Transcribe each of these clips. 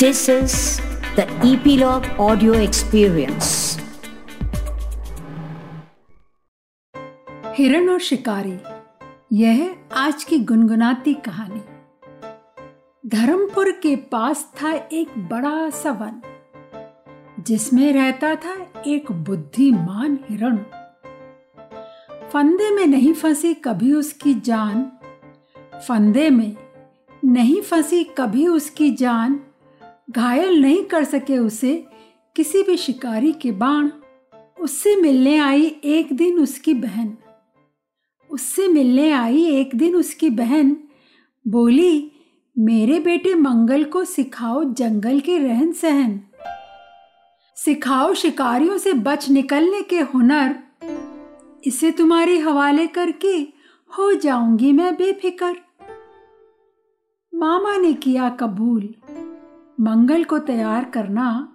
This is the Epilogue Audio Experience. हिरण और शिकारी, यह आज की गुनगुनाती कहानी धर्मपुर के पास था एक बड़ा सा वन, जिसमें रहता था एक बुद्धिमान हिरण फंदे में नहीं फंसी कभी उसकी जान, फंदे में नहीं फंसी कभी उसकी जान घायल नहीं कर सके उसे, किसी भी शिकारी के बाण। उससे मिलने आई एक दिन उसकी बहन। उससे मिलने आई एक दिन उसकी बहन। बोली, मेरे बेटे मंगल को सिखाओ जंगल के रहन सहन। सिखाओ शिकारियों से बच निकलने के हुनर। इसे तुम्हारे हवाले करके हो जाऊँगी मैं बेफिक्र। मामा ने किया कबूल। मंगल को तैयार करना,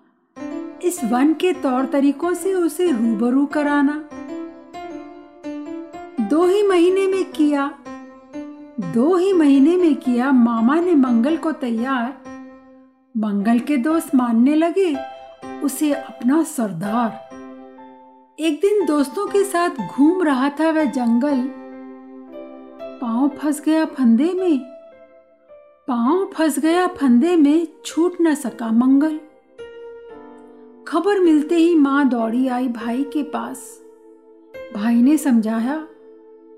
इस वन के तौर तरीकों से उसे रूबरू कराना। दो ही महीने में किया, दो ही महीने में किया, मामा ने मंगल को तैयार। मंगल के दोस्त मानने लगे, उसे अपना सरदार। एक दिन दोस्तों के साथ घूम रहा था वह जंगल। पाँव फंस गया फंदे में। पाँव फंस गया फंदे में छूट न सका मंगल। खबर मिलते ही माँ दौड़ी आई भाई के पास। भाई ने समझाया,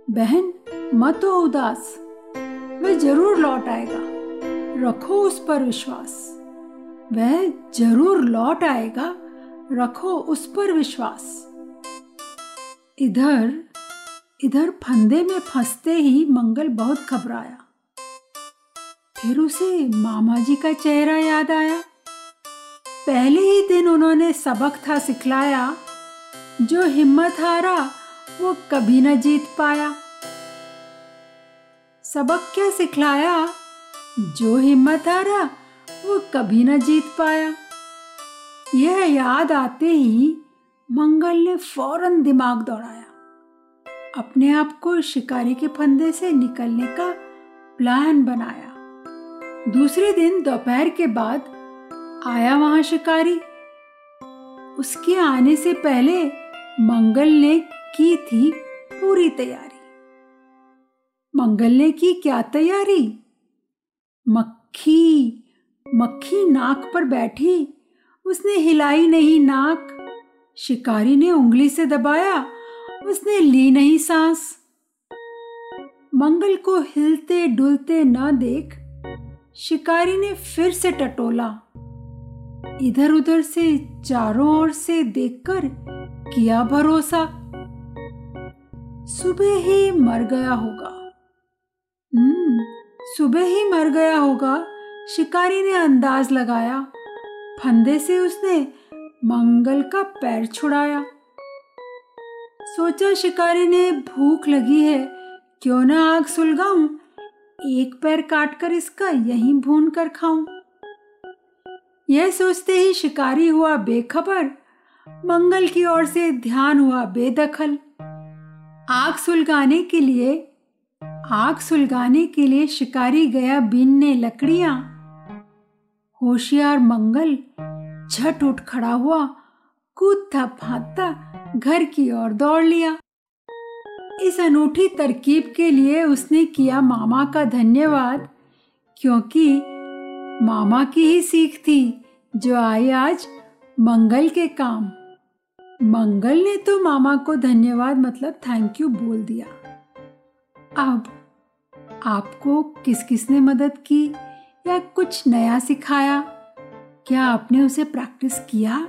बहन, मत हो उदास वह ज़रूर लौट आएगा, रखो उस पर विश्वास। वह ज़रूर लौट आएगा, रखो उस पर विश्वास। इधर इधर फंदे में फंसते ही मंगल बहुत घबराया। फिर उसे मामा जी का चेहरा याद आया। पहले ही दिन उन्होंने सबक था सिखलाया। जो हिम्मत हारा, वो कभी न जीत पाया। सबक क्या सिखलाया? जो हिम्मत हारा, वो कभी न जीत पाया। यह याद आते ही मंगल ने फ़ौरन दिमाग दौड़ाया। अपने आप को शिकारी के फंदे से निकलने का प्लान बनाया। दूसरे दिन दोपहर के बाद आया वहाँ शिकारी। उसके आने से पहले मंगल ने की थी पूरी तैयारी। मंगल ने की क्या तैयारी? मक्खी मक्खी नाक पर बैठी, उसने हिलाई नहीं नाक। शिकारी ने उंगली से दबाया, उसने ली नहीं सांस। मंगल को हिलते डुलते न देख शिकारी ने फिर से टटोला। इधर उधर से, चारों ओर से देखकर किया भरोसा। सुबह ही मर गया होगा। हम्म सुबह ही मर गया होगा, शिकारी ने अंदाज लगाया। फंदे से उसने मंगल का पैर छुड़ाया। सोचा शिकारी ने भूख लगी है, क्यों ना आग सुलगाऊं? एक पैर काटकर इसका यहीं भून कर खाऊं। यह सोचते ही शिकारी हुआ बेखबर, मंगल की ओर से ध्यान हुआ बेदखल। आग सुलगाने के लिए, आग सुलगाने के लिए शिकारी गया बीनने लकड़ियाँ। होशियार मंगल झट उठ खड़ा हुआ कूदता फांदता घर की ओर दौड़ लिया। इस अनूठी तरकीब के लिए उसने किया मामा का धन्यवाद, क्योंकि मामा की ही सीख थी, जो आई आज मंगल के काम। मंगल ने तो मामा को धन्यवाद मतलब थैंक यू बोल दिया। अब आपको किस किसने मदद की या कुछ नया सिखाया? क्या आपने उसे प्रैक्टिस किया?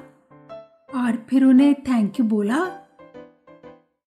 और फिर उन्हें थैंक यू बोला?